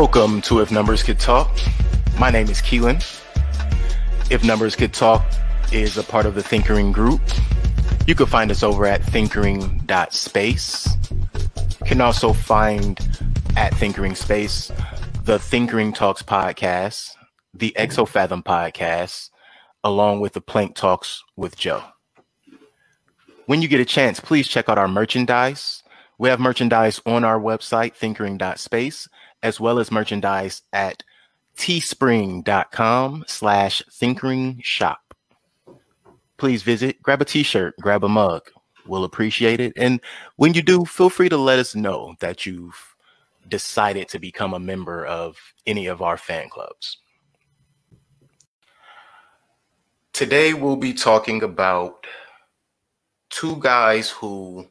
Welcome to If Numbers Could Talk. My name is Keilyn. If Numbers Could Talk is a part of the Thinkering Group. You can find us over at thinkering.space. You can also find at Thinkering Space the Thinkering Talks podcast, the Exofathom podcast, along with the Plank Talks with Joe. When you get a chance, please check out our merchandise. We have merchandise on our website, thinkering.space, as well as merchandise at teespring.com slash thinkering shop. Please visit, grab a t-shirt, grab a mug. We'll appreciate it. And when you do, feel free to let us know that you've decided to become a member of any of our fan clubs. Today we'll be talking about two guys who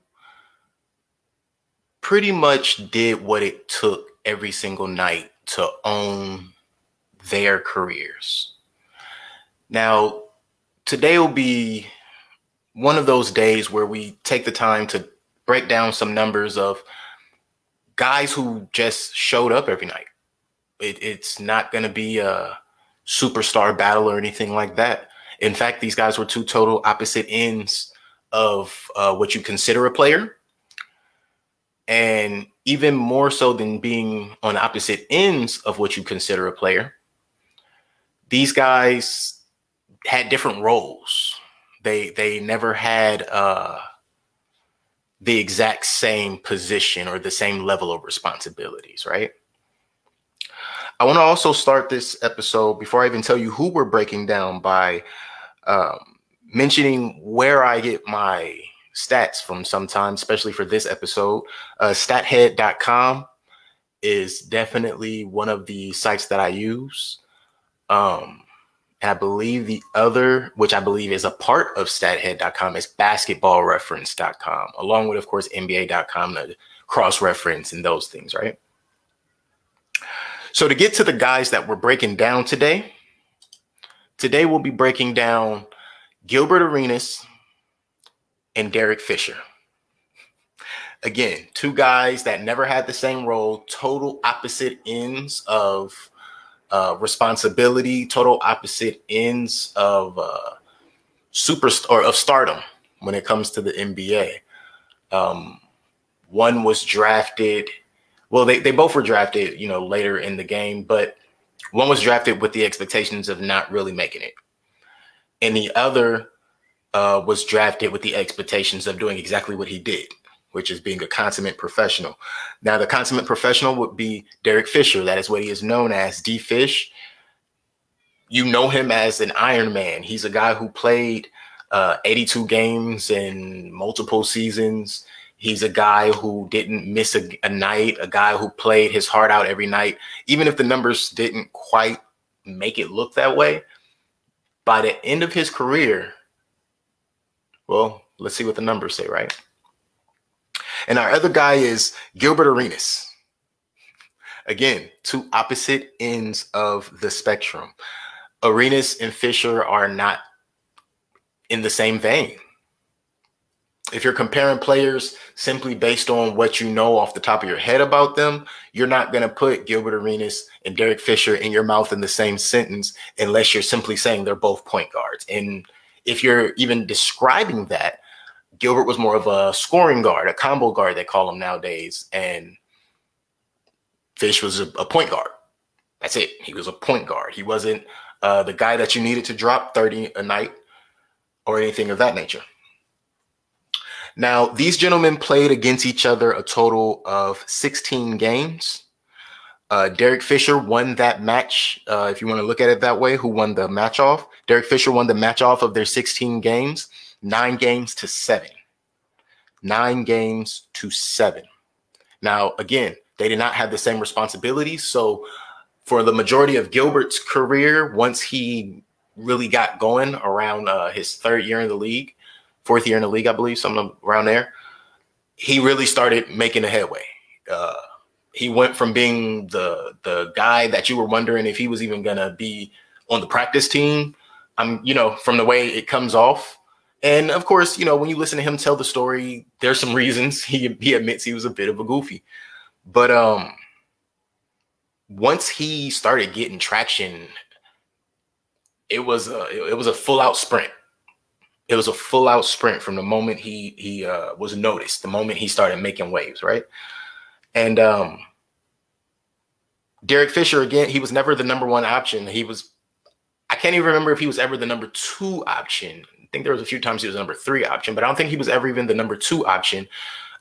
pretty much did what it took every single night to own their careers. Now, today will be one of those days where we take the time to break down some numbers of guys who just showed up every night. It, it's not going to be a superstar battle or anything like that. In fact, these guys were two total opposite ends of uh, what you consider a player. And even more so than being on opposite ends of what you consider a player, these guys had different roles. They they never had uh, the exact same position or the same level of responsibilities, right? I want to also start this episode before I even tell you who we're breaking down by um, mentioning where I get my stats from sometimes, especially for this episode. Uh, stathead.com is definitely one of the sites that I use. Um, and I believe the other, which I believe is a part of stathead.com, is basketballreference.com, along with, of course, NBA.com to cross reference and those things, right? So, to get to the guys that we're breaking down today, today we'll be breaking down Gilbert Arenas and Derek Fisher. Again, two guys that never had the same role, total opposite ends of uh, responsibility, total opposite ends of uh, superstar or of stardom when it comes to the NBA. Um, one was drafted, well, they, they both were drafted, you know, later in the game, but one was drafted with the expectations of not really making it. And the other uh, was drafted with the expectations of doing exactly what he did, which is being a consummate professional. Now, the consummate professional would be Derek Fisher. That is what he is known as, D Fish. You know him as an Iron Man. He's a guy who played uh, 82 games in multiple seasons. He's a guy who didn't miss a, a night, a guy who played his heart out every night, even if the numbers didn't quite make it look that way. By the end of his career, well, let's see what the numbers say, right? And our other guy is Gilbert Arenas. Again, two opposite ends of the spectrum. Arenas and Fisher are not in the same vein. If you're comparing players simply based on what you know off the top of your head about them, you're not going to put Gilbert Arenas and Derek Fisher in your mouth in the same sentence unless you're simply saying they're both point guards. And if you're even describing that, Gilbert was more of a scoring guard, a combo guard, they call him nowadays. And Fish was a, a point guard. That's it. He was a point guard. He wasn't uh, the guy that you needed to drop 30 a night or anything of that nature. Now, these gentlemen played against each other a total of 16 games. Uh, Derek Fisher won that match, uh, if you want to look at it that way, who won the match off. Derek Fisher won the match off of their 16 games, nine games to seven. Nine games to seven. Now, again, they did not have the same responsibilities. So, for the majority of Gilbert's career, once he really got going around uh, his third year in the league, fourth year in the league, I believe, something around there, he really started making a headway. Uh, he went from being the the guy that you were wondering if he was even gonna be on the practice team. I'm, you know, from the way it comes off. And of course, you know, when you listen to him tell the story, there's some reasons he he admits he was a bit of a goofy. But um once he started getting traction, it was a it was a full out sprint. It was a full out sprint from the moment he he uh, was noticed, the moment he started making waves, right? And um, Derek Fisher again, he was never the number one option. He was I can't even remember if he was ever the number two option. I think there was a few times he was the number three option, but I don't think he was ever even the number two option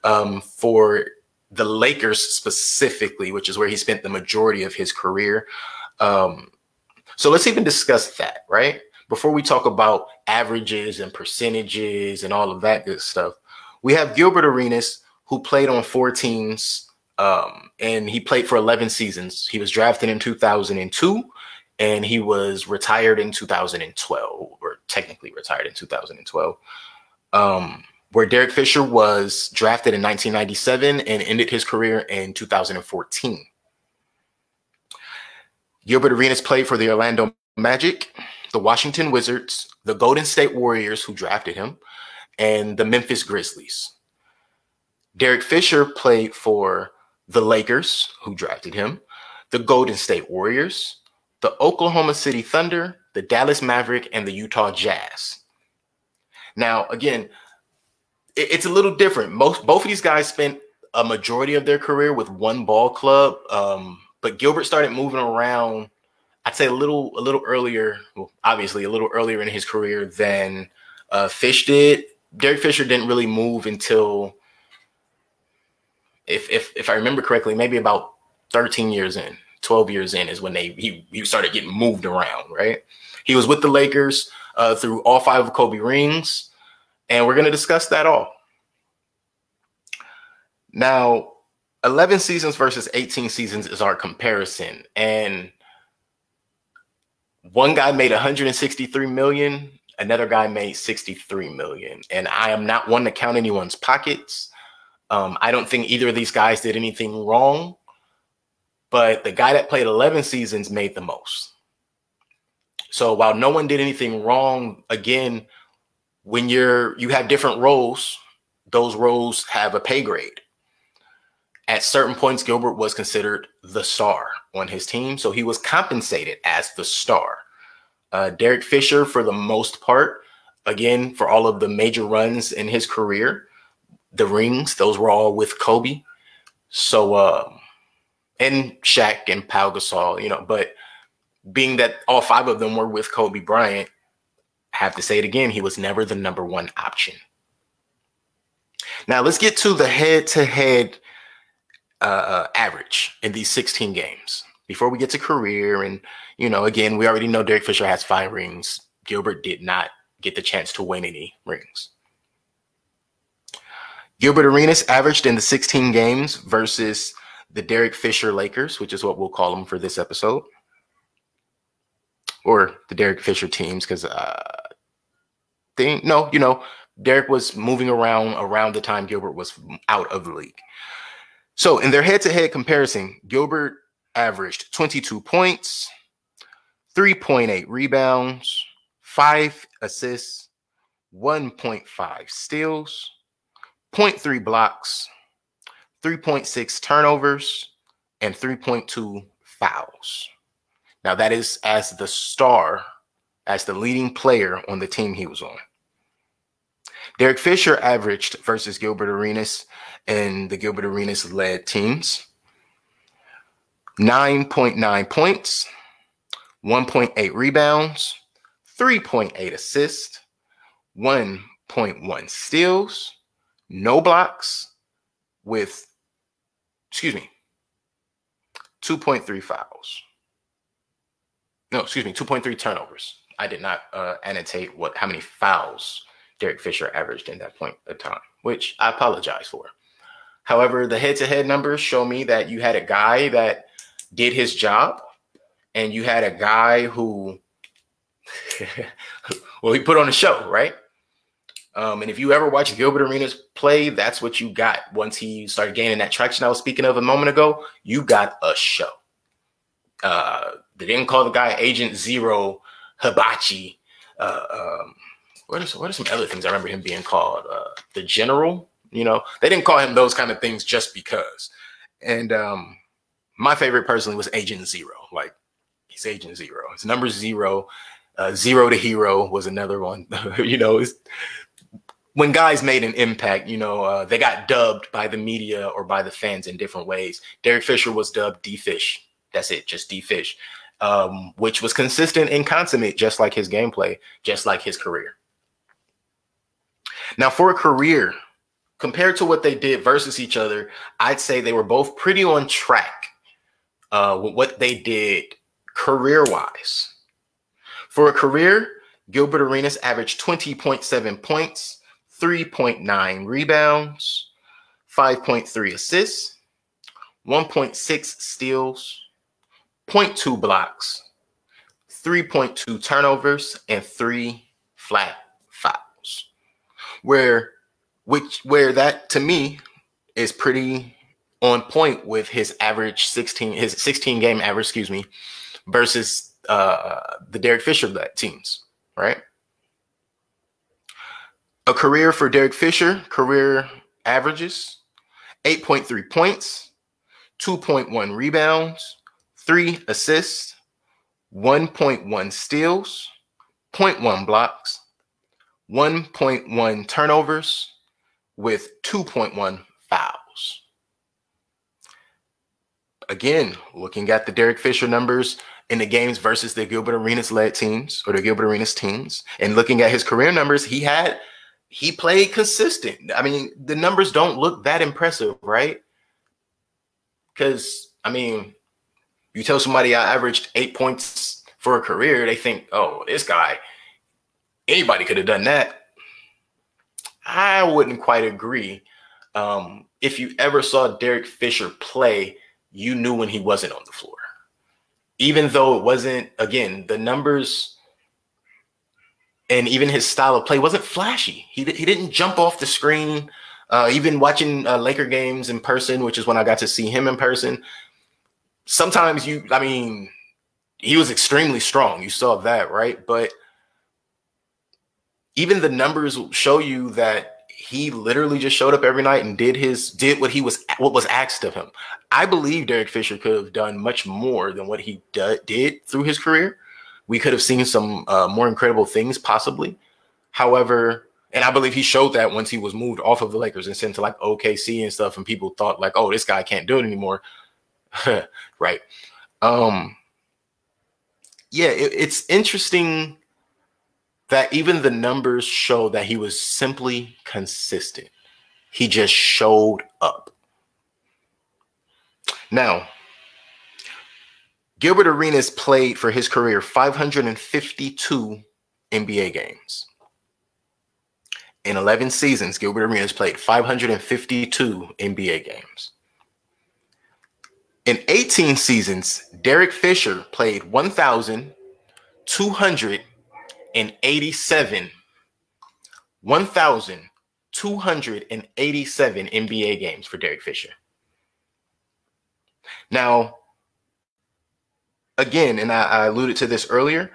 um, for the Lakers specifically, which is where he spent the majority of his career. Um, so let's even discuss that, right? Before we talk about averages and percentages and all of that good stuff, we have Gilbert Arenas, who played on four teams, um, and he played for 11 seasons. He was drafted in 2002, and he was retired in 2012, or technically retired in 2012. Um, where Derek Fisher was drafted in 1997 and ended his career in 2014. Gilbert Arenas played for the Orlando Magic, the Washington Wizards, the Golden State Warriors, who drafted him, and the Memphis Grizzlies. Derek Fisher played for the Lakers, who drafted him, the Golden State Warriors, the Oklahoma City Thunder, the Dallas Maverick, and the Utah Jazz. Now, again, it's a little different. Most both of these guys spent a majority of their career with one ball club, um, but Gilbert started moving around. I'd say a little a little earlier. Well, obviously a little earlier in his career than uh, Fish did. Derek Fisher didn't really move until, if if if I remember correctly, maybe about 13 years in, 12 years in is when they he he started getting moved around. Right, he was with the Lakers uh, through all five of Kobe rings. And we're to discuss that all. Now, 11 seasons versus 18 seasons is our comparison. And one guy made 163 million, another guy made 63 million. And I am not one to count anyone's pockets. Um, I don't think either of these guys did anything wrong, but the guy that played 11 seasons made the most. So while no one did anything wrong, again, when you're you have different roles, those roles have a pay grade. At certain points, Gilbert was considered the star on his team, so he was compensated as the star. Uh, Derek Fisher, for the most part, again, for all of the major runs in his career, the rings, those were all with Kobe. So, uh, and Shaq and Pau Gasol, you know, but being that all five of them were with Kobe Bryant, I have to say it again, he was never the number one option. Now let's get to the head-to-head uh, average in these 16 games before we get to career. And you know, again, we already know Derek Fisher has five rings. Gilbert did not get the chance to win any rings. Gilbert Arenas averaged in the 16 games versus the Derek Fisher Lakers, which is what we'll call them for this episode, or the Derek Fisher teams, because uh. No, you know, Derek was moving around around the time Gilbert was out of the league. So in their head-to-head comparison, Gilbert averaged 22 points, 3.8 rebounds, 5 assists, 1.5 steals, 0.3 blocks, 3.6 turnovers, and 3.2 fouls. Now that is as the star, as the leading player on the team he was on. Derek Fisher averaged versus Gilbert Arenas and the Gilbert Arenas led teams 9.9 points, 1.8 rebounds, 3.8 assists, 1.1 steals, no blocks, with, excuse me, 2.3 fouls. No, excuse me, 2.3 turnovers. I did not uh, annotate what how many fouls Derek Fisher averaged in that point of time, which I apologize for. However, the head to head numbers show me that you had a guy that did his job and you had a guy who, well, he put on a show, right? Um, and if you ever watch Gilbert Arenas play, that's what you got. Once he started gaining that traction I was speaking of a moment ago, you got a show. Uh, they didn't call the guy Agent Zero Hibachi. Uh, um, what are, what are some other things I remember him being called? Uh, the General. You know, they didn't call him those kind of things just because. And um, my favorite personally was Agent Zero. Like he's Agent Zero. His number zero. Uh, zero to hero was another one. you know, when guys made an impact, you know, uh, they got dubbed by the media or by the fans in different ways. Derek Fisher was dubbed D Fish. That's it, just D Fish, um, which was consistent and consummate, just like his gameplay, just like his career. Now, for a career, compared to what they did versus each other, I'd say they were both pretty on track uh, with what they did career wise. For a career, Gilbert Arenas averaged 20.7 points, 3.9 rebounds, 5.3 assists, 1.6 steals, 0.2 blocks, 3.2 turnovers, and three flat fouls. Where which where that to me is pretty on point with his average 16 his 16 game average, excuse me, versus uh the Derek Fisher teams, right? A career for Derek Fisher, career averages 8.3 points, 2.1 rebounds, 3 assists, 1.1 steals, 0.1 blocks, 1.1 turnovers with 2.1 fouls. Again, looking at the Derek Fisher numbers in the games versus the Gilbert Arenas led teams or the Gilbert Arenas teams, and looking at his career numbers, he had he played consistent. I mean, the numbers don't look that impressive, right? Because I mean, you tell somebody I averaged eight points for a career, they think, oh, this guy, anybody could have done that. I wouldn't quite agree. Um, if you ever saw Derek Fisher play, you knew when he wasn't on the floor. Even though it wasn't, again, the numbers and even his style of play wasn't flashy. He, he didn't jump off the screen. Uh, even watching uh, Laker games in person, which is when I got to see him in person. Sometimes you, I mean, he was extremely strong. You saw that, right? But even the numbers show you that he literally just showed up every night and did his did what he was what was asked of him. I believe Derek Fisher could have done much more than what he d- did through his career we could have seen some uh, more incredible things possibly. However, and I believe he showed that once he was moved off of the Lakers and sent to like OKC and stuff, and people thought like, oh, this guy can't do it anymore. right. Um yeah, it, it's interesting that even the numbers show that he was simply consistent. He just showed up. Now, Gilbert Arenas played for his career 552 NBA games. In 11 seasons, Gilbert Arenas played 552 NBA games. In 18 seasons, Derek Fisher played 1,287 1,287 NBA games for Derek Fisher. Now, again, and I, I, alluded to this earlier,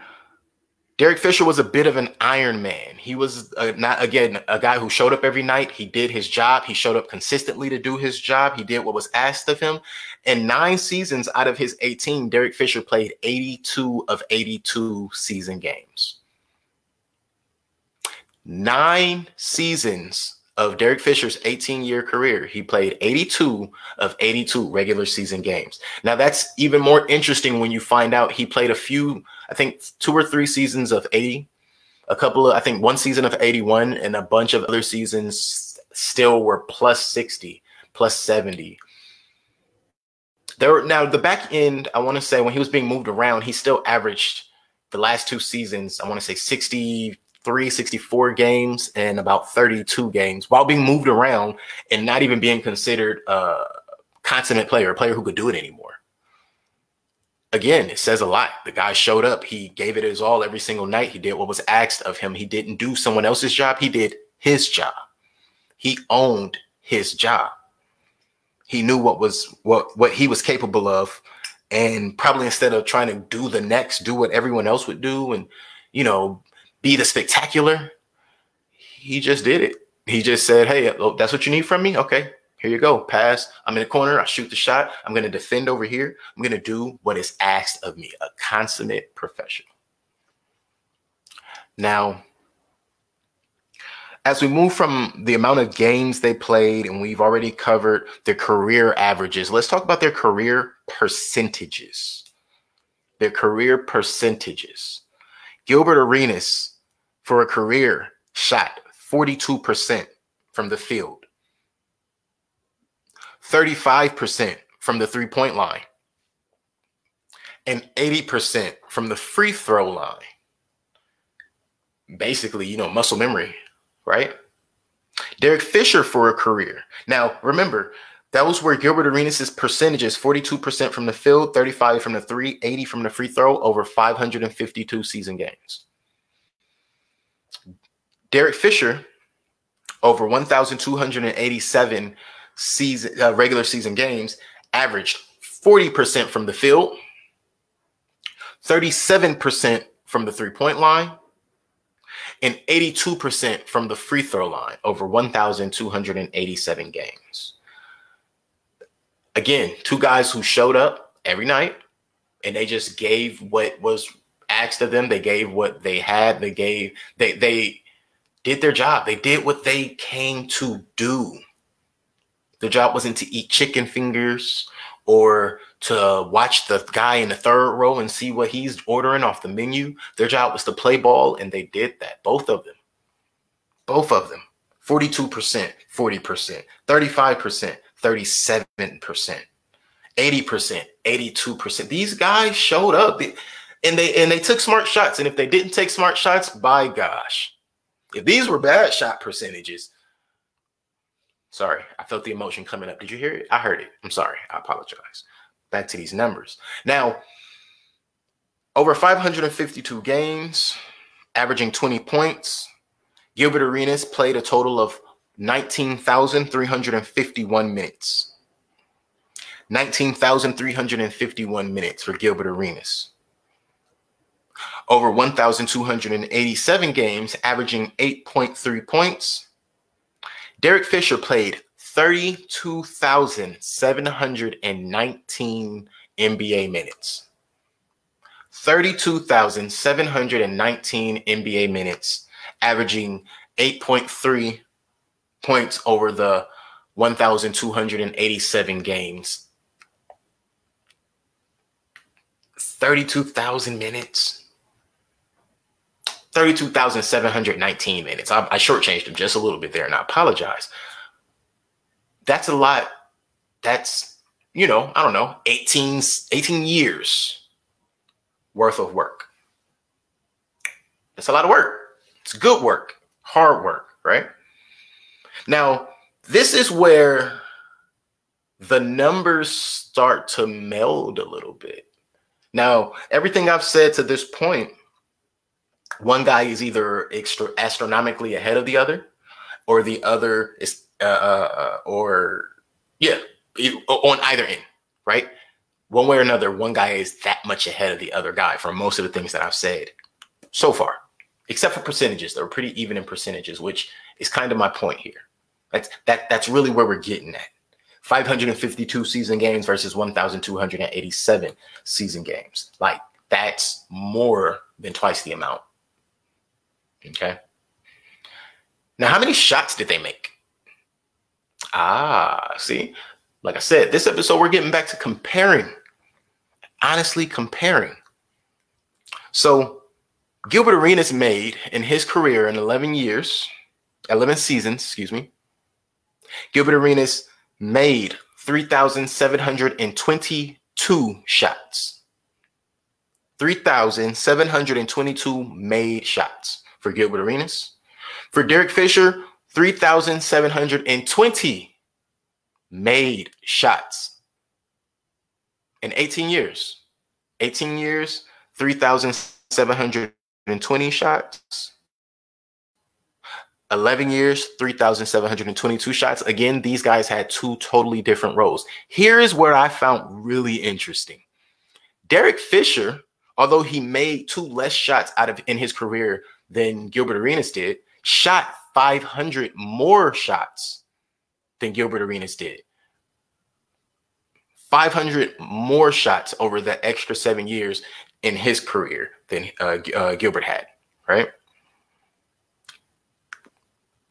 Derek Fisher was a bit of an Iron Man. He was not again a guy who showed up every night. He did his job. He showed up consistently to do his job. He did what was asked of him. In nine seasons out of his 18, Derek Fisher played 82 of 82 season games. Nine seasons of Derek Fisher's 18 year career, he played 82 of 82 regular season games. Now, that's even more interesting when you find out he played a few, I think, two or three seasons of 80, a couple of, I think, one season of 81, and a bunch of other seasons still were plus 60, plus 70. There now, the back end, I want to say, when he was being moved around, he still averaged the last two seasons, I want to say 60 364 games and about 32 games while being moved around and not even being considered a consummate player, a player who could do it anymore. Again, it says a lot. The guy showed up. He gave it his all every single night. He did what was asked of him. He didn't do someone else's job. He did his job. He owned his job. He knew what was what what he was capable of and probably instead of trying to do the next do what everyone else would do and you know be the spectacular. He just did it. He just said, "Hey, oh, that's what you need from me. Okay, Here you go. Pass. I'm in the corner. I shoot the shot. I'm going to defend over here. I'm going to do what is asked of me, a consummate professional. Now, as we move from the amount of games they played, and we've already covered their career averages, let's talk about their career percentages. Their career percentages. Gilbert Arenas, for a career, shot 42% from the field, 35% from the three point line, and 80% from the free throw line. Basically, you know, muscle memory right? Derek Fisher for a career. Now, remember, that was where Gilbert Arenas' percentages 42% from the field, 35 from the three, 80 from the free throw over 552 season games. Derek Fisher over 1,287 season uh, regular season games averaged 40% from the field, 37% from the three point line, and 82% from the free throw line over 1,287 games. Again, two guys who showed up every night and they just gave what was asked of them. They gave what they had. They gave, they, they did their job. They did what they came to do. Their job wasn't to eat chicken fingers or to watch the guy in the third row and see what he's ordering off the menu. Their job was to play ball, and they did that. Both of them. Both of them. 42%, 40%, 35%, 37%, 80%, 82%. These guys showed up and they and they took smart shots. And if they didn't take smart shots, by gosh, if these were bad shot percentages, sorry, I felt the emotion coming up. Did you hear it? I heard it. I'm sorry. I apologize back to these numbers. Now, over 552 games, averaging 20 points, Gilbert Arenas played a total of 19,351 minutes. 19,351 minutes for Gilbert Arenas. Over 1,287 games, averaging 8.3 points. Derek Fisher played 32,719 NBA minutes. 32,719 NBA minutes, averaging 8.3 points over the 1,287 games. 32,000 minutes. 32,719 minutes. I, I shortchanged him just a little bit there, and I apologize that's a lot. That's, you know, I don't know, 18, 18 years worth of work. It's a lot of work. It's good work, hard work, right? Now, this is where the numbers start to meld a little bit. Now, everything I've said to this point, one guy is either extra astronomically ahead of the other, or the other is uh, uh, uh, or yeah, on either end, right? One way or another, one guy is that much ahead of the other guy for most of the things that I've said so far, except for percentages. They're pretty even in percentages, which is kind of my point here. That's that that's really where we're getting at. 552 season games versus 1,287 season games. Like that's more than twice the amount. Okay. Now, how many shots did they make? Ah, see, like I said, this episode, we're getting back to comparing, honestly comparing. So, Gilbert Arenas made in his career in 11 years, 11 seasons, excuse me, Gilbert Arenas made 3,722 shots. 3,722 made shots for Gilbert Arenas. For Derek Fisher, 3,720 made shots in 18 years. 18 years, 3,720 shots. 11 years, 3,722 shots. Again, these guys had two totally different roles. Here is where I found really interesting. Derek Fisher, although he made two less shots out of in his career than Gilbert Arenas did, shot 500 more shots than Gilbert Arenas did. 500 more shots over the extra seven years in his career than uh, uh, Gilbert had, right?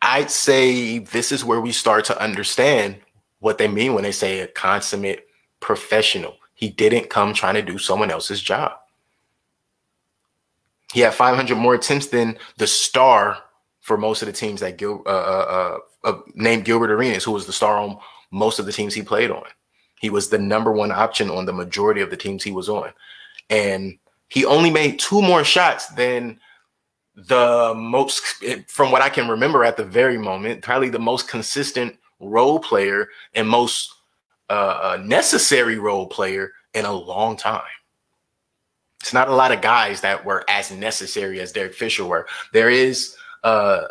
I'd say this is where we start to understand what they mean when they say a consummate professional. He didn't come trying to do someone else's job. He had 500 more attempts than the star for most of the teams that Gil, uh, uh, uh, uh, named Gilbert Arenas, who was the star on most of the teams he played on. He was the number one option on the majority of the teams he was on. And he only made two more shots than the most, from what I can remember at the very moment, probably the most consistent role player and most uh, necessary role player in a long time. It's not a lot of guys that were as necessary as Derek Fisher were. There is uh,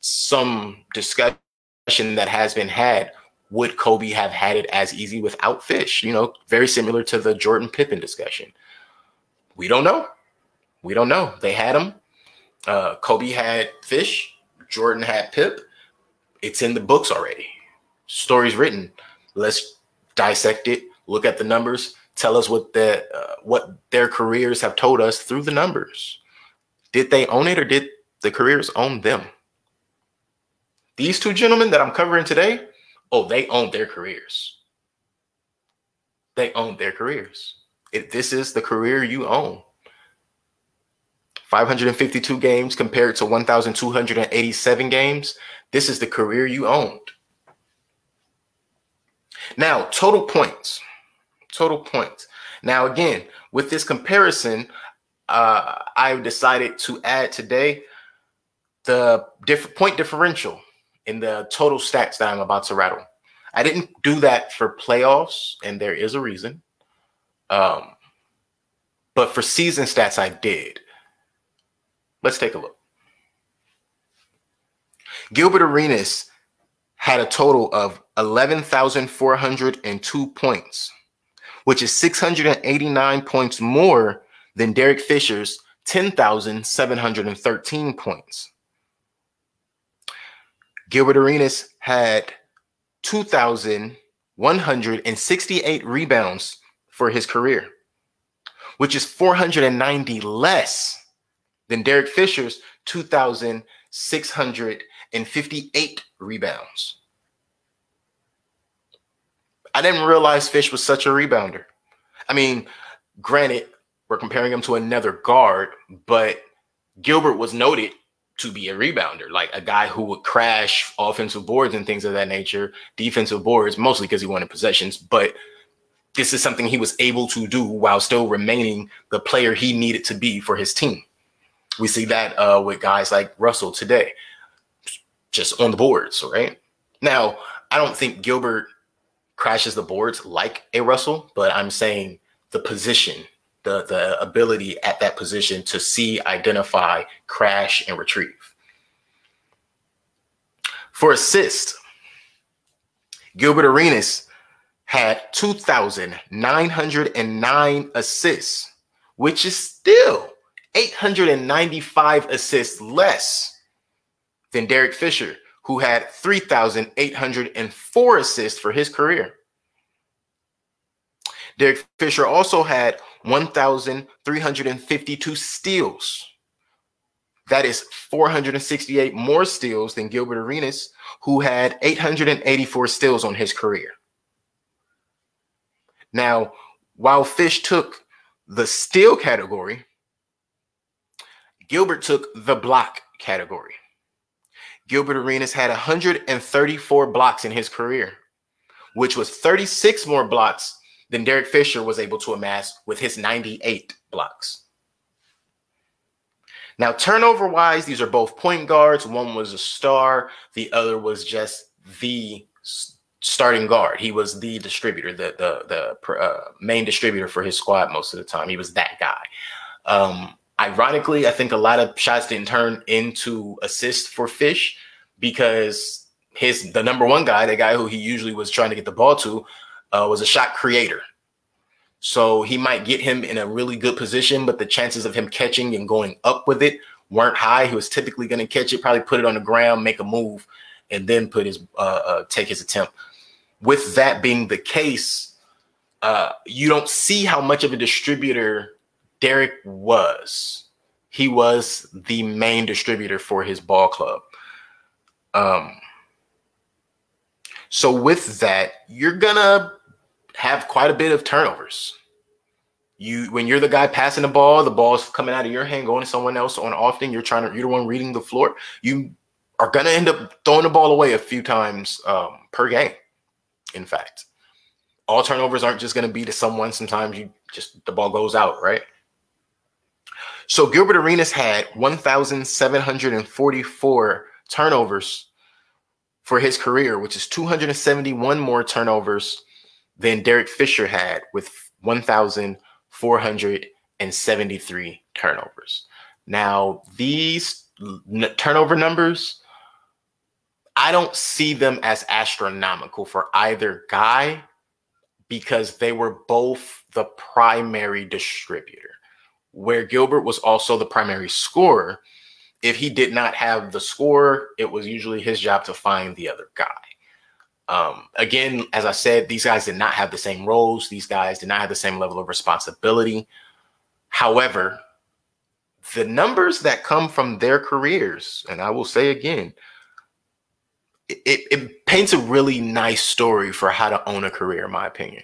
some discussion that has been had. Would Kobe have had it as easy without Fish? You know, very similar to the Jordan Pippen discussion. We don't know. We don't know. They had him. Uh, Kobe had Fish. Jordan had Pip. It's in the books already. Story's written. Let's dissect it. Look at the numbers. Tell us what the uh, what their careers have told us through the numbers. Did they own it or did the careers own them? These two gentlemen that I'm covering today, oh, they own their careers. They own their careers. If this is the career you own. 552 games compared to 1,287 games. This is the career you owned. Now, total points. Total points. Now, again, with this comparison, uh, I've decided to add today the diff- point differential in the total stats that I'm about to rattle. I didn't do that for playoffs, and there is a reason. Um, but for season stats, I did. Let's take a look. Gilbert Arenas had a total of 11,402 points, which is 689 points more than Derek Fisher's 10,713 points. Gilbert Arenas had 2,168 rebounds for his career, which is 490 less than Derek Fisher's 2,658 rebounds. I didn't realize Fish was such a rebounder. I mean, granted, we're comparing him to another guard, but Gilbert was noted to be a rebounder, like a guy who would crash offensive boards and things of that nature, defensive boards, mostly because he wanted possessions. But this is something he was able to do while still remaining the player he needed to be for his team. We see that uh, with guys like Russell today, just on the boards, right? Now, I don't think Gilbert crashes the boards like a Russell, but I'm saying the position the the ability at that position to see, identify, crash, and retrieve. For assist, Gilbert Arenas had 2,909 assists, which is still 895 assists less than Derek Fisher, who had 3,804 assists for his career. Derek Fisher also had 1,352 steals. That is 468 more steals than Gilbert Arenas, who had 884 steals on his career. Now, while Fish took the steal category, Gilbert took the block category. Gilbert Arenas had 134 blocks in his career, which was 36 more blocks than Derek Fisher was able to amass with his 98 blocks. Now, turnover wise, these are both point guards. One was a star, the other was just the starting guard. He was the distributor, the the the uh, main distributor for his squad most of the time. He was that guy. Um, ironically, I think a lot of shots didn't turn into assists for Fish because his the number one guy, the guy who he usually was trying to get the ball to, uh, was a shot creator. So he might get him in a really good position, but the chances of him catching and going up with it weren't high. He was typically going to catch it, probably put it on the ground, make a move, and then put his uh, uh, take his attempt. With that being the case, uh, you don't see how much of a distributor Derek was. He was the main distributor for his ball club. Um, so with that, you're gonna have quite a bit of turnovers. You when you're the guy passing the ball, the ball's coming out of your hand, going to someone else on often. You're trying to you're the one reading the floor. You are gonna end up throwing the ball away a few times um, per game. In fact, all turnovers aren't just gonna be to someone. Sometimes you just the ball goes out, right? So Gilbert Arenas had 1,744 turnovers for his career, which is 271 more turnovers than Derek Fisher had with 1,473 turnovers. Now, these n- turnover numbers, I don't see them as astronomical for either guy because they were both the primary distributor. Where Gilbert was also the primary scorer, if he did not have the score, it was usually his job to find the other guy. Um, again, as I said, these guys did not have the same roles. These guys did not have the same level of responsibility. However, the numbers that come from their careers, and I will say again, it, it paints a really nice story for how to own a career, in my opinion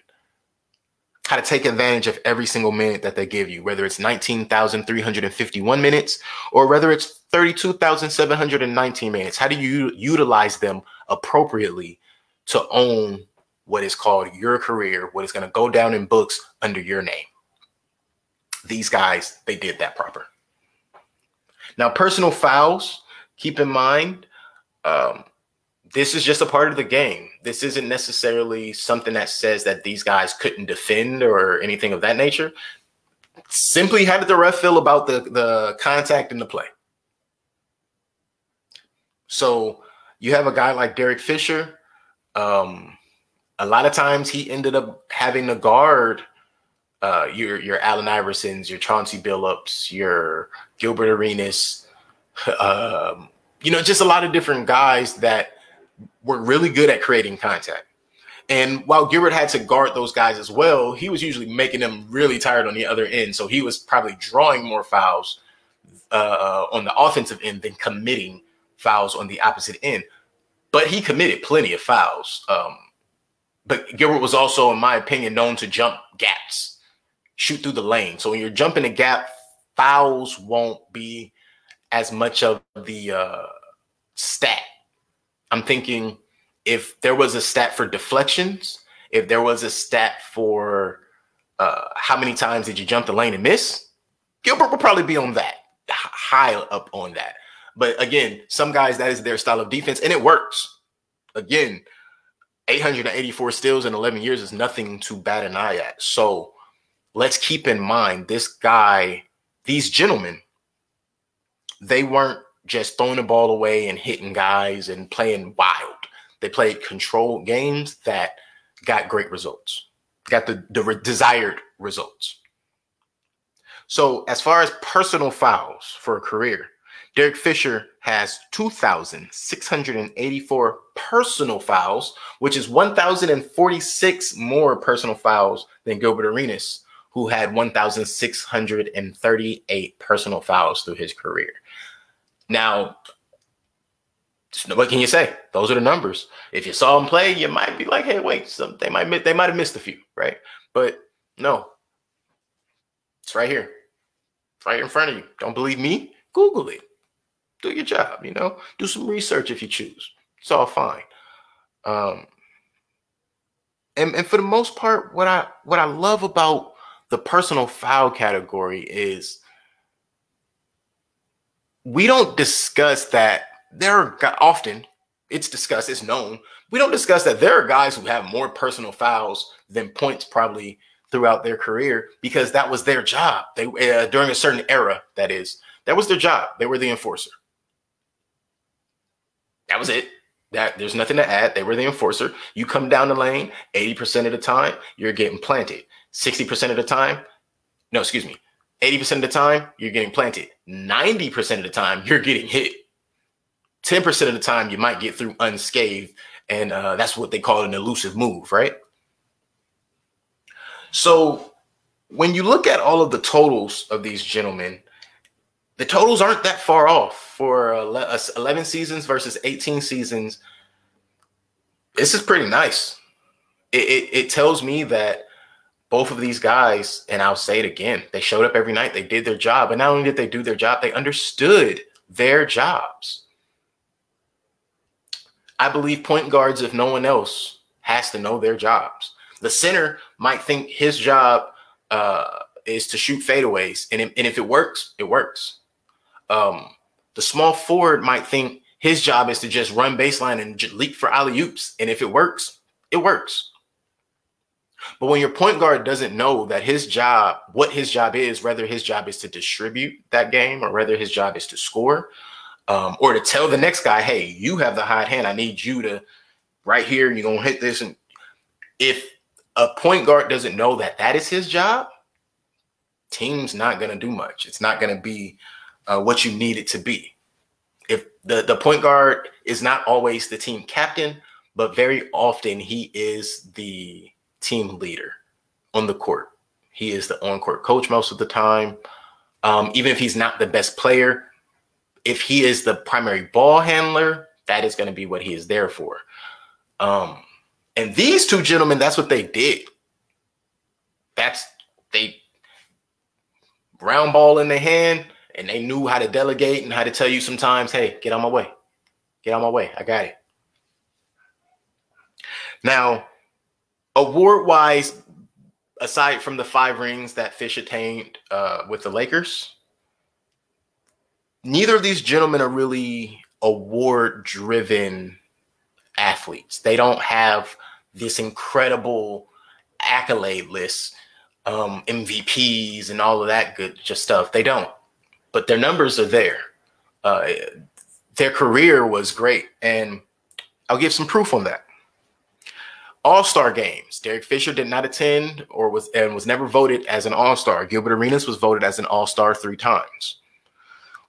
how to take advantage of every single minute that they give you, whether it's 19,351 minutes or whether it's 32,719 minutes. How do you utilize them appropriately to own what is called your career, what is going to go down in books under your name? These guys, they did that proper. Now, personal fouls, keep in mind, um, this is just a part of the game. This isn't necessarily something that says that these guys couldn't defend or anything of that nature. Simply, how did the ref feel about the, the contact in the play? So you have a guy like Derek Fisher. Um, a lot of times he ended up having to guard uh, your your Allen Iversons, your Chauncey Billups, your Gilbert Arenas, um, you know, just a lot of different guys that were really good at creating contact. And while Gilbert had to guard those guys as well, he was usually making them really tired on the other end. So he was probably drawing more fouls uh, on the offensive end than committing fouls on the opposite end. But he committed plenty of fouls. Um, but Gilbert was also, in my opinion, known to jump gaps, shoot through the lane. So when you're jumping a gap, fouls won't be as much of the uh, stat I'm thinking if there was a stat for deflections, if there was a stat for uh, how many times did you jump the lane and miss, Gilbert would probably be on that, high up on that. But again, some guys, that is their style of defense, and it works. Again, 884 steals in 11 years is nothing to bat an eye at. So let's keep in mind this guy, these gentlemen, they weren't just throwing the ball away and hitting guys and playing wild. They played controlled games that got great results, got the, the desired results. So, as far as personal fouls for a career, Derek Fisher has 2,684 personal fouls, which is 1,046 more personal fouls than Gilbert Arenas, who had 1,638 personal fouls through his career. Now, what can you say? Those are the numbers. If you saw them play, you might be like, "Hey, wait, some, they might they might have missed a few, right?" But no, it's right here, right in front of you. Don't believe me? Google it. Do your job. You know, do some research if you choose. It's all fine. Um, and and for the most part, what I what I love about the personal foul category is we don't discuss that there are often it's discussed, it's known. We don't discuss that there are guys who have more personal fouls than points probably throughout their career because that was their job. They uh, during a certain era, that is, that was their job. They were the enforcer. That was it. That there's nothing to add. They were the enforcer. You come down the lane 80% of the time, you're getting planted. 60% of the time, no, excuse me, 80% of the time, you're getting planted. 90% of the time, you're getting hit. 10% of the time you might get through unscathed. And uh, that's what they call an elusive move, right? So when you look at all of the totals of these gentlemen, the totals aren't that far off for 11 seasons versus 18 seasons. This is pretty nice. It, it, it tells me that both of these guys, and I'll say it again, they showed up every night, they did their job. And not only did they do their job, they understood their jobs. I believe point guards, if no one else, has to know their jobs. The center might think his job uh, is to shoot fadeaways, and, and if it works, it works. Um, the small forward might think his job is to just run baseline and leap for alley oops, and if it works, it works. But when your point guard doesn't know that his job, what his job is, whether his job is to distribute that game or whether his job is to score, um, or to tell the next guy, hey, you have the hot hand. I need you to right here. You're gonna hit this. And if a point guard doesn't know that that is his job, team's not gonna do much. It's not gonna be uh, what you need it to be. If the the point guard is not always the team captain, but very often he is the team leader on the court. He is the on court coach most of the time. Um, even if he's not the best player, if he is the primary ball handler, that is going to be what he is there for. Um, and these two gentlemen, that's what they did. That's they round ball in their hand, and they knew how to delegate and how to tell you sometimes, hey, get on my way. Get on my way. I got it. Now, award wise, aside from the five rings that Fish attained uh, with the Lakers, neither of these gentlemen are really award driven athletes. They don't have this incredible accolade list, um, MVPs, and all of that good just stuff. They don't, but their numbers are there. Uh, their career was great, and I'll give some proof on that. All Star games. Derek Fisher did not attend or was and was never voted as an All Star. Gilbert Arenas was voted as an All Star three times.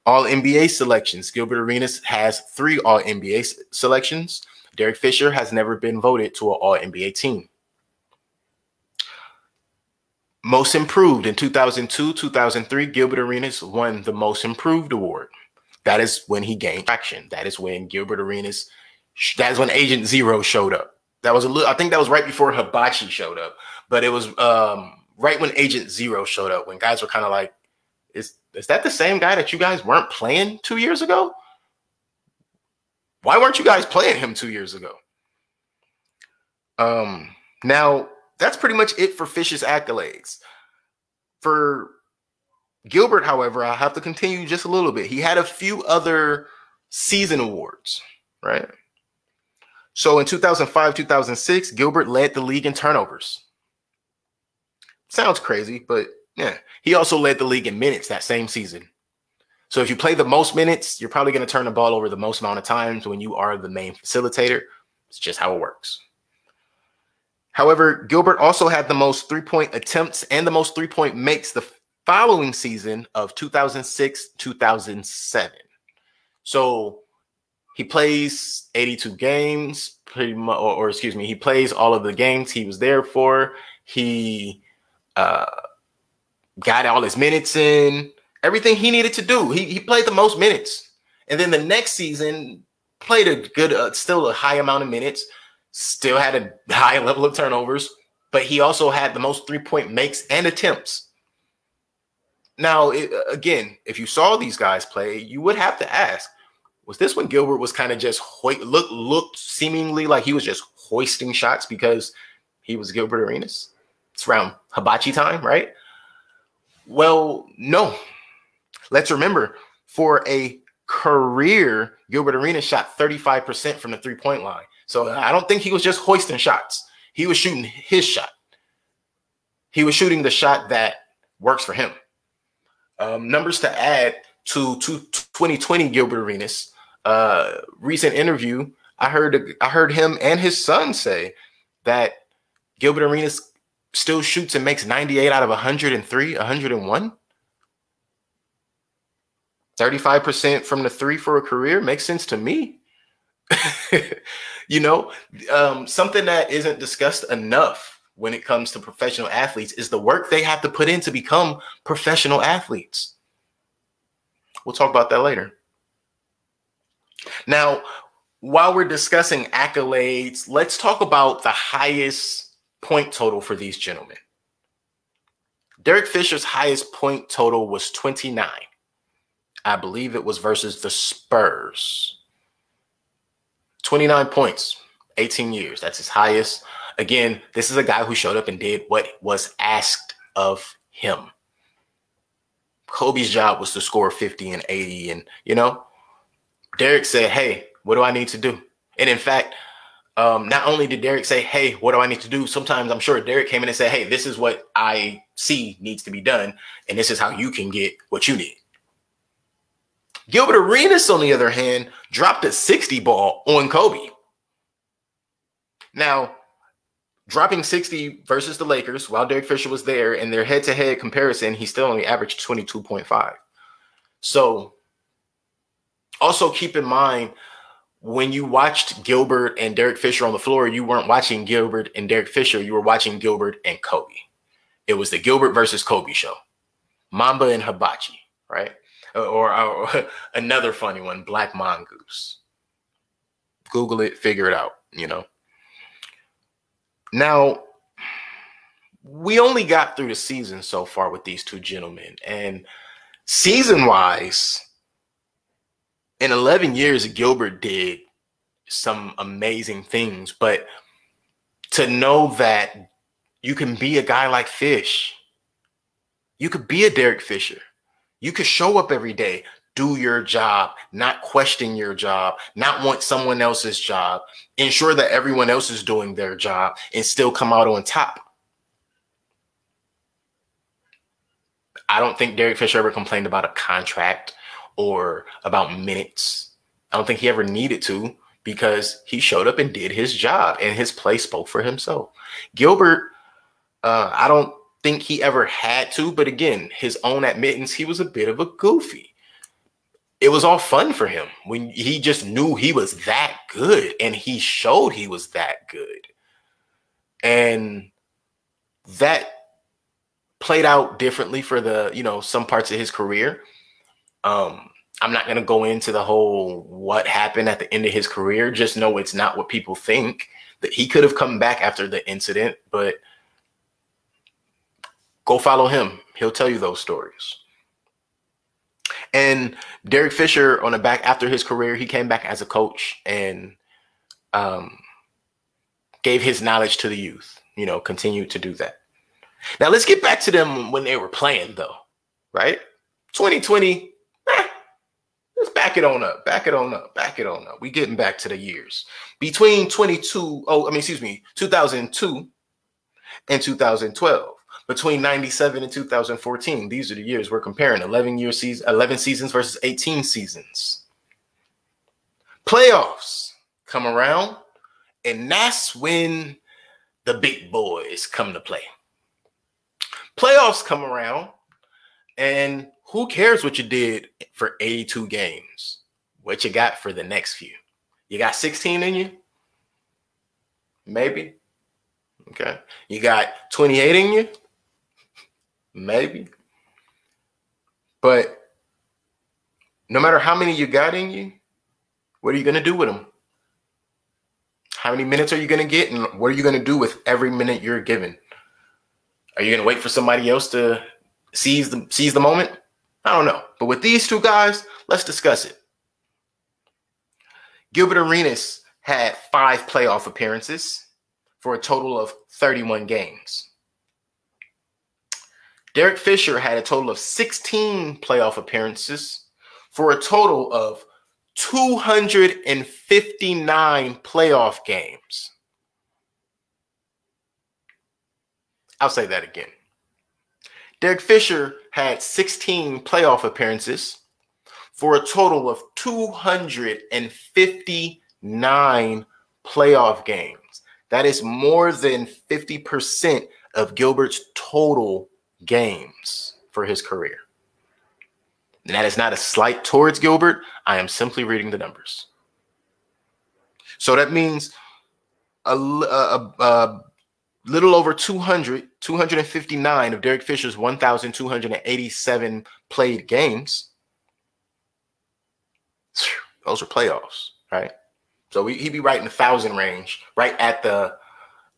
All NBA selections. Gilbert Arenas has three All NBA selections. Derek Fisher has never been voted to an All NBA team. Most improved in 2002, 2003, Gilbert Arenas won the Most Improved award. That is when he gained traction. That is when Gilbert Arenas, that is when Agent Zero showed up. That was a little, I think that was right before Hibachi showed up, but it was um, right when Agent Zero showed up when guys were kind of like, is is that the same guy that you guys weren't playing two years ago? Why weren't you guys playing him two years ago? Um, now that's pretty much it for Fish's accolades. For Gilbert, however, I have to continue just a little bit. He had a few other season awards, right? So in 2005, 2006, Gilbert led the league in turnovers. Sounds crazy, but yeah. He also led the league in minutes that same season. So if you play the most minutes, you're probably going to turn the ball over the most amount of times when you are the main facilitator. It's just how it works. However, Gilbert also had the most three point attempts and the most three point makes the following season of 2006 2007. So he plays 82 games, pretty much, or, or, excuse me, he plays all of the games he was there for. He uh, got all his minutes in, everything he needed to do. He, he played the most minutes. And then the next season, played a good, uh, still a high amount of minutes, still had a high level of turnovers, but he also had the most three point makes and attempts. Now, it, again, if you saw these guys play, you would have to ask was this when Gilbert was kind of just ho- look looked seemingly like he was just hoisting shots because he was Gilbert Arenas? It's around hibachi time, right? Well, no. Let's remember for a career, Gilbert Arenas shot 35% from the three point line. So I don't think he was just hoisting shots. He was shooting his shot. He was shooting the shot that works for him. Um, numbers to add to, to 2020 Gilbert Arenas uh, recent interview, I heard I heard him and his son say that Gilbert Arenas still shoots and makes 98 out of 103, 101. 35% from the three for a career makes sense to me. you know, um, something that isn't discussed enough when it comes to professional athletes is the work they have to put in to become professional athletes. We'll talk about that later. Now, while we're discussing accolades, let's talk about the highest point total for these gentlemen. Derek Fisher's highest point total was 29. I believe it was versus the Spurs. 29 points, 18 years. That's his highest. Again, this is a guy who showed up and did what was asked of him. Kobe's job was to score 50 and 80. And, you know, Derek said, Hey, what do I need to do? And in fact, um, not only did Derek say, Hey, what do I need to do? Sometimes I'm sure Derek came in and said, Hey, this is what I see needs to be done. And this is how you can get what you need. Gilbert Arenas, on the other hand, dropped a 60 ball on Kobe. Now, dropping 60 versus the Lakers while Derek Fisher was there in their head to head comparison, he still only averaged 22.5. So, also keep in mind when you watched Gilbert and Derek Fisher on the floor, you weren't watching Gilbert and Derek Fisher, you were watching Gilbert and Kobe. It was the Gilbert versus Kobe show. Mamba and Hibachi, right? Uh, or, or uh, another funny one, Black Mongoose. Google it, figure it out, you know. Now, we only got through the season so far with these two gentlemen. And season wise, in 11 years, Gilbert did some amazing things. But to know that you can be a guy like Fish, you could be a Derek Fisher. You could show up every day, do your job, not question your job, not want someone else's job, ensure that everyone else is doing their job, and still come out on top. I don't think Derek Fisher ever complained about a contract or about minutes. I don't think he ever needed to because he showed up and did his job and his play spoke for himself. Gilbert, uh, I don't think he ever had to, but again, his own admittance, he was a bit of a goofy. It was all fun for him when he just knew he was that good and he showed he was that good. And that played out differently for the, you know, some parts of his career. Um, I'm not going to go into the whole what happened at the end of his career. Just know it's not what people think. That he could have come back after the incident, but Go follow him. He'll tell you those stories. And Derek Fisher, on the back after his career, he came back as a coach and um, gave his knowledge to the youth. You know, continued to do that. Now let's get back to them when they were playing, though. Right? 2020. Back it on up. Back it on up. Back it on up. We getting back to the years between 22. Oh, I mean, excuse me, 2002 and 2012 between 97 and 2014. These are the years we're comparing 11 year season, 11 seasons versus 18 seasons. Playoffs come around, and that's when the big boys come to play. Playoffs come around, and who cares what you did for 82 games? What you got for the next few? You got 16 in you? Maybe. Okay. You got 28 in you? Maybe. But no matter how many you got in you, what are you going to do with them? How many minutes are you going to get? And what are you going to do with every minute you're given? Are you going to wait for somebody else to seize the seize the moment? I don't know. But with these two guys, let's discuss it. Gilbert Arenas had five playoff appearances for a total of 31 games. Derek Fisher had a total of 16 playoff appearances for a total of 259 playoff games. I'll say that again. Derek Fisher had 16 playoff appearances for a total of 259 playoff games. That is more than 50% of Gilbert's total games for his career. And that is not a slight towards Gilbert. I am simply reading the numbers. So that means a, a, a little over 200, 259 of Derek Fisher's 1,287 played games. Those are playoffs, right? So he'd be right in the thousand range, right at the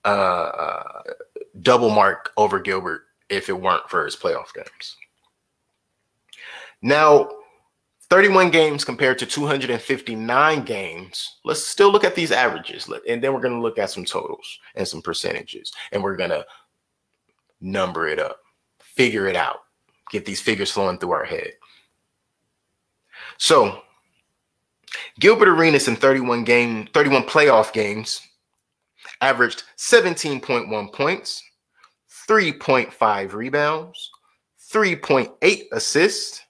uh, uh, double mark over Gilbert if it weren't for his playoff games. Now, 31 games compared to 259 games. Let's still look at these averages. And then we're going to look at some totals and some percentages. And we're going to number it up, figure it out, get these figures flowing through our head. So, Gilbert Arenas in 31 game, 31 playoff games averaged 17.1 points, 3.5 rebounds, 3.8 assists,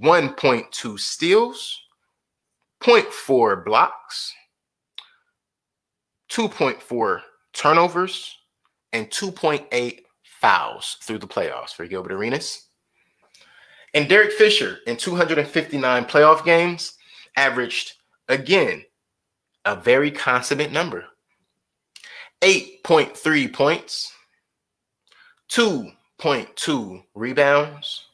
1.2 steals, 0.4 blocks, 2.4 turnovers, and 2.8 fouls through the playoffs for Gilbert Arenas. And Derek Fisher in 259 playoff games averaged, again, a very consummate number 8.3 points, 2.2 rebounds,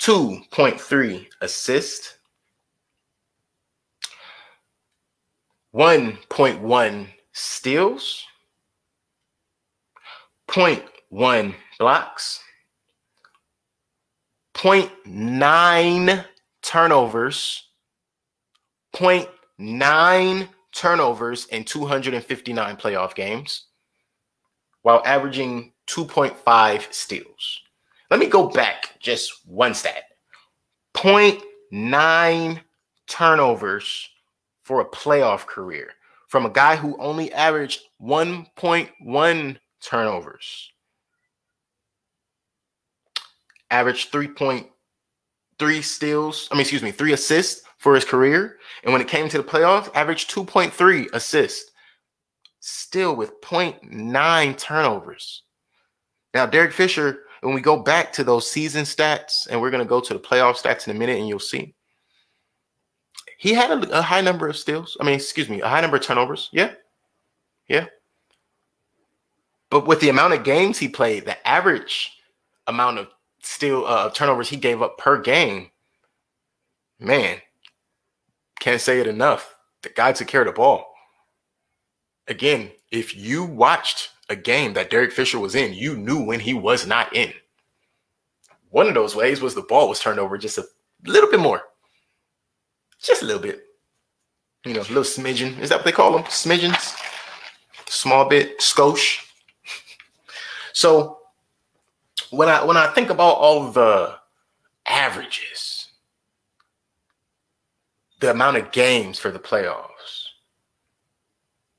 2.3 assist, 1.1 steals, 0.1 blocks, 0.9 turnovers, 0.9 turnovers in 259 playoff games, while averaging 2.5 steals. Let me go back just one stat 0.9 turnovers for a playoff career from a guy who only averaged 1.1 turnovers. Averaged 3.3 steals, I mean, excuse me, three assists for his career. And when it came to the playoffs, averaged 2.3 assists, still with 0.9 turnovers. Now, Derek Fisher when we go back to those season stats, and we're going to go to the playoff stats in a minute, and you'll see he had a, a, high number of steals. I mean, excuse me, a high number of turnovers. Yeah, yeah. But with the amount of games he played, the average amount of steal uh, turnovers he gave up per game, man, can't say it enough. The guy took care of the ball. Again, if you watched a game that Derek Fisher was in, you knew when he was not in. One of those ways was the ball was turned over just a little bit more. Just a little bit. You know, a little smidgen. Is that what they call them? Smidgens? Small bit, skosh. so when I when I think about all the averages, the amount of games for the playoffs,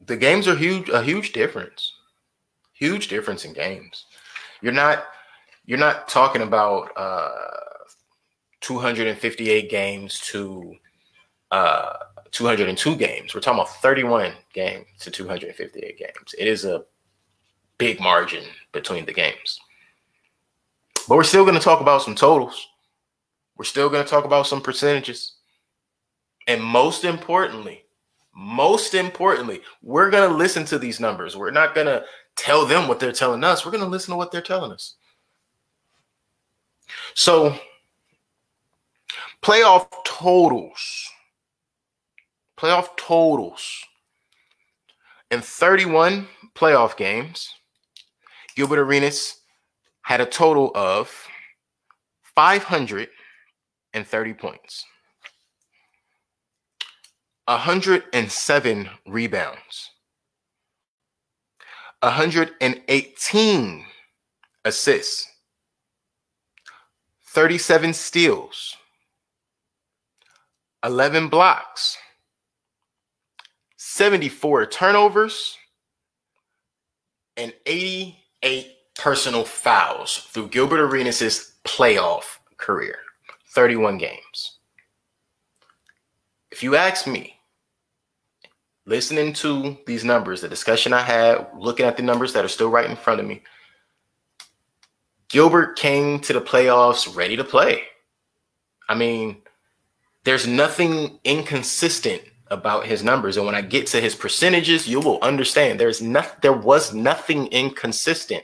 the games are huge, a huge difference. Huge difference in games. You're not you're not talking about uh, 258 games to uh, 202 games. We're talking about 31 games to 258 games. It is a big margin between the games. But we're still going to talk about some totals. We're still going to talk about some percentages. And most importantly, most importantly, we're going to listen to these numbers. We're not going to tell them what they're telling us. We're going to listen to what they're telling us. So, playoff totals. Playoff totals. In 31 playoff games, Gilbert Arenas had a total of 530 points, 107 rebounds, 118 assists, 37 steals, 11 blocks, 74 turnovers, and 88 personal fouls through Gilbert Arenas' playoff career 31 games. If you ask me, listening to these numbers, the discussion I had, looking at the numbers that are still right in front of me, Gilbert came to the playoffs ready to play. I mean, there's nothing inconsistent about his numbers. And when I get to his percentages, you will understand there's not there was nothing inconsistent.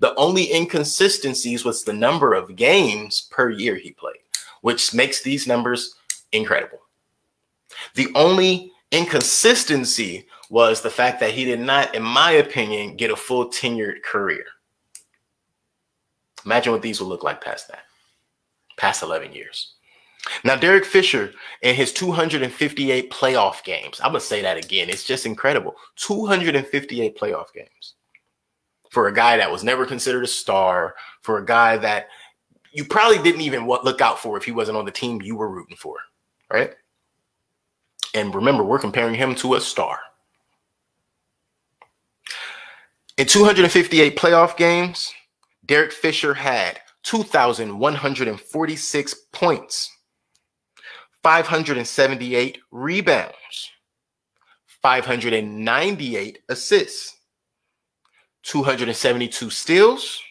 The only inconsistencies was the number of games per year he played, which makes these numbers incredible. The only inconsistency was the fact that he did not, in my opinion, get a full tenured career. Imagine what these will look like past that, past 11 years. Now, Derek Fisher in his 258 playoff games, I'm going to say that again. It's just incredible. 258 playoff games for a guy that was never considered a star, for a guy that you probably didn't even look out for if he wasn't on the team you were rooting for, right? And remember, we're comparing him to a star. In 258 playoff games, Derek Fisher had 2,146 points, 578 rebounds, 598 assists, 272 steals,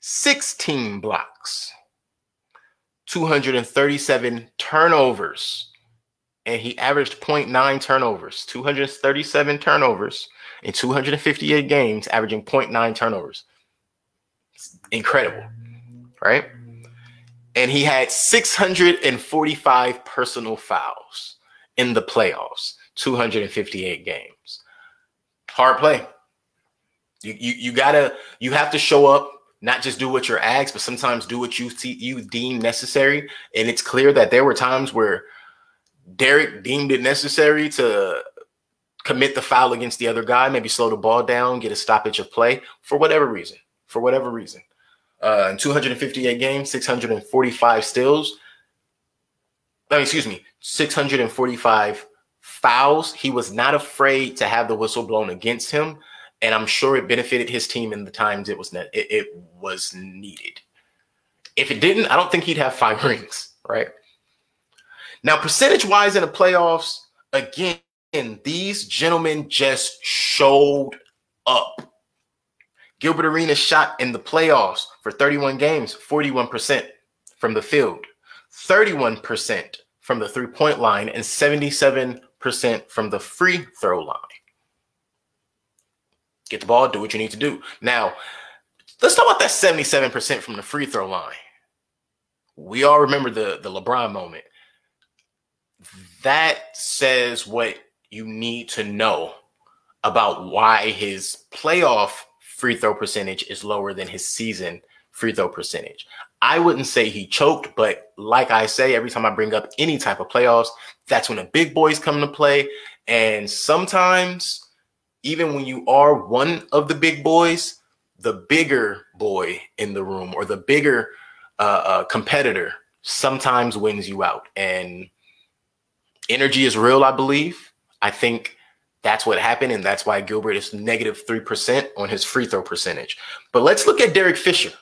16 blocks, 237 turnovers, and he averaged 0.9 turnovers, 237 turnovers in 258 games, averaging 0.9 turnovers. It's incredible, right? And he had 645 personal fouls in the playoffs, 258 games. Hard play. You, you, you gotta, you have to show up, not just do what you're asked, but sometimes do what you see, you deem necessary. And it's clear that there were times where Derek deemed it necessary to commit the foul against the other guy, maybe slow the ball down, get a stoppage of play for whatever reason. For whatever reason. Uh, in 258 games, 645 steals. I mean, excuse me, 645 fouls. He was not afraid to have the whistle blown against him, and I'm sure it benefited his team in the times it was ne- it, it was needed. If it didn't, I don't think he'd have five rings, right? Now, percentage wise in the playoffs, again, these gentlemen just showed up. Gilbert Arenas shot in the playoffs for 31 games, 41% from the field, 31% from the three point line, and 77% from the free throw line. Get the ball, do what you need to do. Now, let's talk about that 77% from the free throw line. We all remember the, the LeBron moment that says what you need to know about why his playoff free throw percentage is lower than his season free throw percentage. I wouldn't say he choked, but like I say, every time I bring up any type of playoffs, that's when the big boys come to play. And sometimes, even when you are one of the big boys, the bigger boy in the room or the bigger uh, uh, competitor sometimes wins you out. And energy is real, I believe. I think that's what happened, and that's why Gilbert is negative 3% on his free throw percentage. But let's look at Derek Fisher.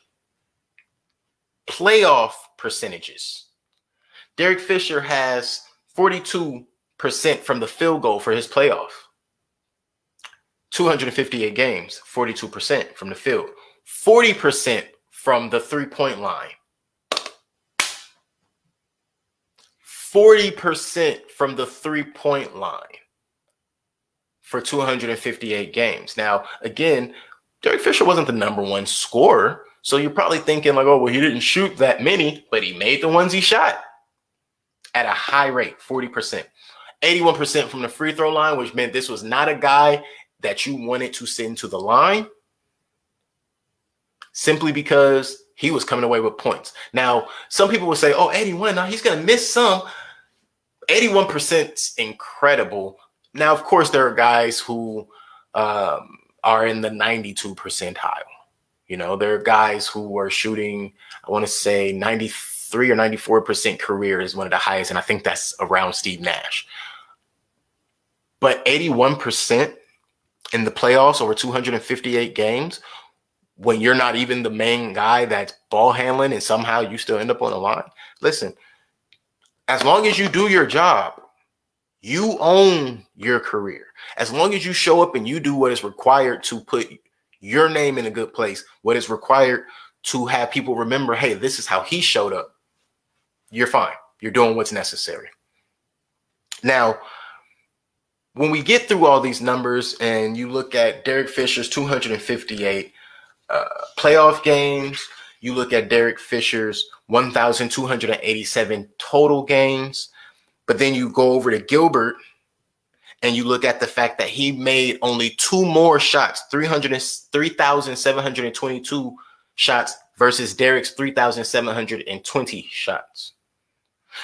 Playoff percentages. Derek Fisher has 42% from the field goal for his playoff. 258 games, 42% from the field. 40% from the three point line. 40% from the three point line for 258 games. Now, again, Derek Fisher wasn't the number one scorer. So you're probably thinking, like, oh, well, he didn't shoot that many, but he made the ones he shot at a high rate 40%. 81% from the free throw line, which meant this was not a guy that you wanted to send to the line simply because he was coming away with points. Now, some people will say, oh, 81, now he's going to miss some. 81% is incredible. Now, of course, there are guys who um, are in the 92 percentile. You know, there are guys who are shooting, I want to say 93 or 94% career is one of the highest. And I think that's around Steve Nash. But 81% in the playoffs over 258 games, when you're not even the main guy that's ball handling and somehow you still end up on the line. Listen, as long as you do your job, you own your career. As long as you show up and you do what is required to put your name in a good place, what is required to have people remember, hey, this is how he showed up. you're fine. You're doing what's necessary. Now, when we get through all these numbers and you look at Derek Fisher's 258 uh, playoff games, you look at Derek Fisher's 1,287 total games, but then you go over to Gilbert and you look at the fact that he made only two more shots 3,722 shots versus Derek's 3,720 shots.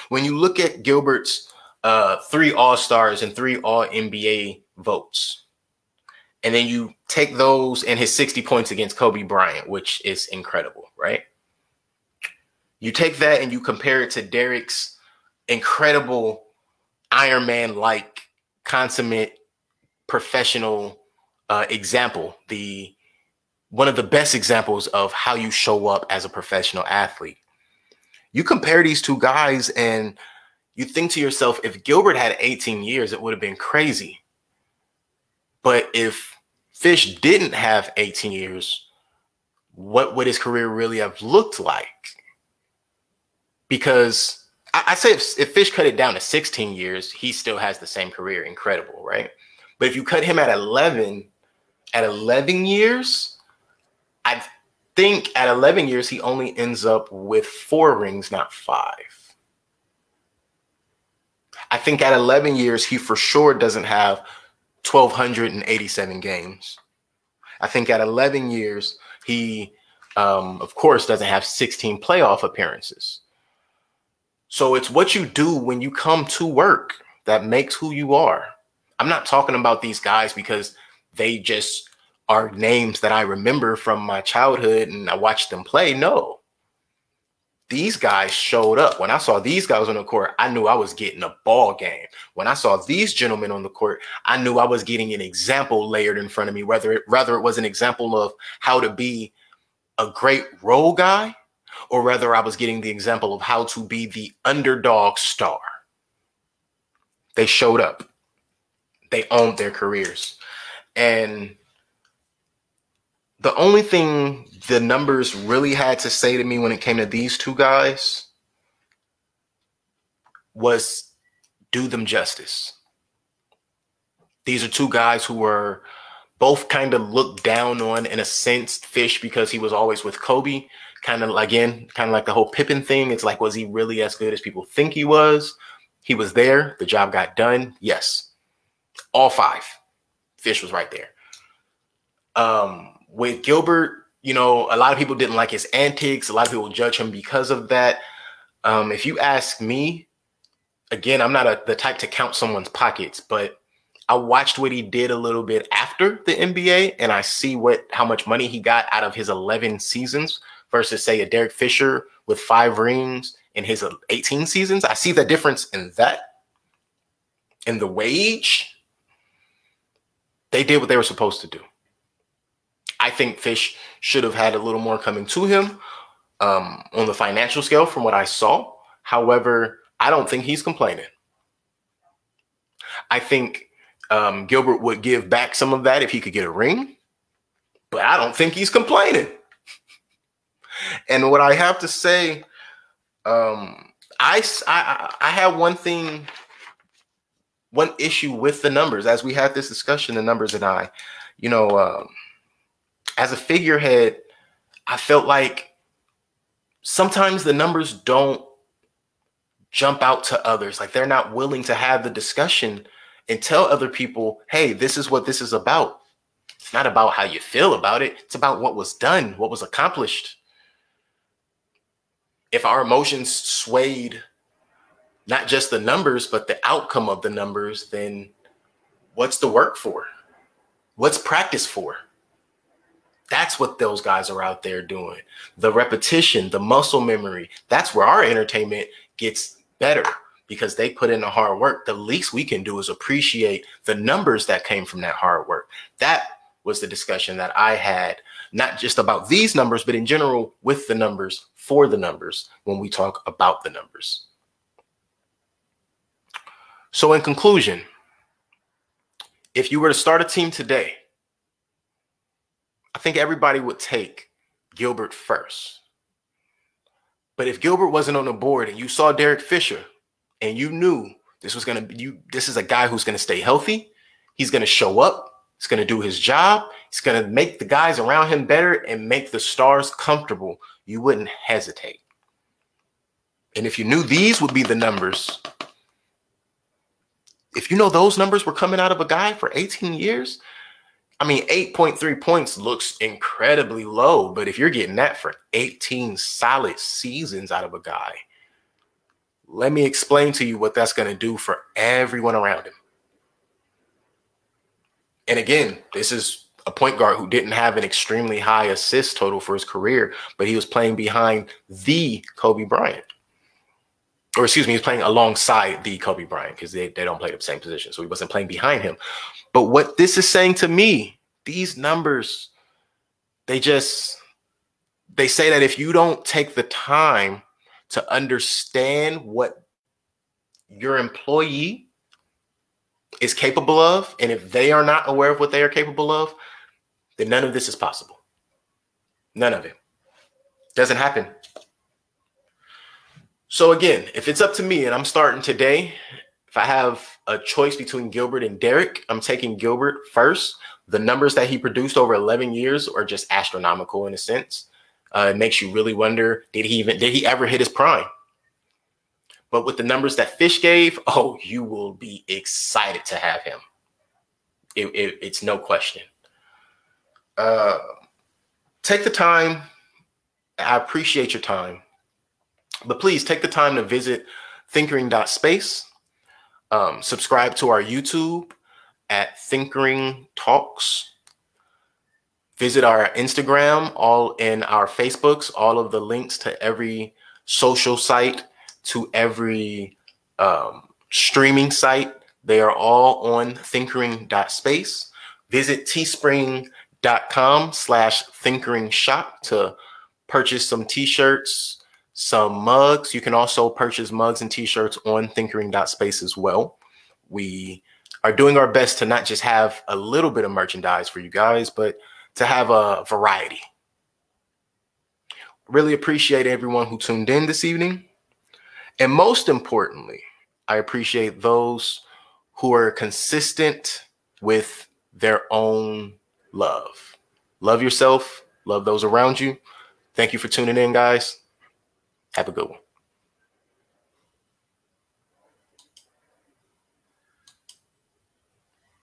When you look at Gilbert's uh, three All Stars and three All NBA votes, and then you take those and his 60 points against Kobe Bryant, which is incredible, right? You take that and you compare it to Derek's incredible Iron Man like consummate professional uh, example, the one of the best examples of how you show up as a professional athlete. You compare these two guys and you think to yourself, if Gilbert had 18 years, it would have been crazy. But if Fish didn't have 18 years, what would his career really have looked like? Because I, I say if, if Fish cut it down to 16 years, he still has the same career. Incredible, right? But if you cut him at 11, at 11 years, I think at 11 years, he only ends up with four rings, not five. I think at 11 years, he for sure doesn't have 1,287 games. I think at 11 years, he, um, of course, doesn't have 16 playoff appearances. So it's what you do when you come to work that makes who you are. I'm not talking about these guys because they just are names that I remember from my childhood and I watched them play. No. These guys showed up. When I saw these guys on the court, I knew I was getting a ball game. When I saw these gentlemen on the court, I knew I was getting an example layered in front of me, whether it, rather it was an example of how to be a great role guy or rather, I was getting the example of how to be the underdog star. They showed up, they owned their careers. And the only thing the numbers really had to say to me when it came to these two guys was do them justice. These are two guys who were both kind of looked down on in a sense, Fish because he was always with Kobe, kind of again, kind of like the whole Pippen thing. It's like, was he really as good as people think he was? He was there. The job got done. Yes. All five. Fish was right there. Um, with Gilbert, you know, a lot of people didn't like his antics. A lot of people judge him because of that. Um, if you ask me, again, I'm not a, the type to count someone's pockets, but I watched what he did a little bit after the NBA, and I see what how much money he got out of his 11 seasons versus say a Derek Fisher with five rings in his 18 seasons. I see the difference in that. In the wage, they did what they were supposed to do. I think Fish should have had a little more coming to him um, on the financial scale from what I saw. However, I don't think he's complaining. I think um, Gilbert would give back some of that if he could get a ring, but I don't think he's complaining. And what I have to say, um, I, I, I have one thing, one issue with the numbers. As we had this discussion, the numbers and I, you know, um, as a figurehead, I felt like sometimes the numbers don't jump out to others. Like they're not willing to have the discussion and tell other people, hey, this is what this is about. It's not about how you feel about it, it's about what was done, what was accomplished if our emotions swayed not just the numbers, but the outcome of the numbers, then what's the work for? What's practice for? That's what those guys are out there doing. The repetition, the muscle memory, that's where our entertainment gets better because they put in the hard work. The least we can do is appreciate the numbers that came from that hard work. That was the discussion that I had, not just about these numbers, but in general with the numbers for the numbers when we talk about the numbers. So, in conclusion, if you were to start a team today, I think everybody would take Gilbert first. But if Gilbert wasn't on the board and you saw Derek Fisher and you knew this was going to be you, this is a guy who's going to stay healthy, he's going to show up, he's going to do his job, he's going to make the guys around him better and make the stars comfortable, you wouldn't hesitate. And if you knew these would be the numbers, if you know those numbers were coming out of a guy for 18 years, I mean, 8.3 points looks incredibly low, but if you're getting that for 18 solid seasons out of a guy, let me explain to you what that's going to do for everyone around him. And again, this is a point guard who didn't have an extremely high assist total for his career, but he was playing behind the Kobe Bryant. Or excuse me, he was playing alongside the Kobe Bryant because they, they don't play the same position. So he wasn't playing behind him. But what this is saying to me, these numbers, they just they say that if you don't take the time to understand what your employee is capable of, and if they are not aware of what they are capable of, then none of this is possible. None of it. Doesn't happen. So again, if it's up to me and I'm starting today, if I have a choice between Gilbert and Derek, I'm taking Gilbert first. The numbers that he produced over 11 years are just astronomical in a sense. Uh, it makes you really wonder: Did he even did he ever hit his prime? But with the numbers that Fish gave, oh, you will be excited to have him. It, it, it's no question. Uh, take the time. I appreciate your time, but please take the time to visit thinkering.space. Um, subscribe to our YouTube at Thinkering Talks visit our Instagram, all in our Facebooks, all of the links to every social site, to every um, streaming site. They are all on thinkering.space. Visit teespring.com slash thinkering shop to purchase some t-shirts, some mugs. You can also purchase mugs and t-shirts on thinkering.space as well. We are doing our best to not just have a little bit of merchandise for you guys, but to have a variety. Really appreciate everyone who tuned in this evening. And most importantly, I appreciate those who are consistent with their own love. Love yourself, love those around you. Thank you for tuning in, guys. Have a good one.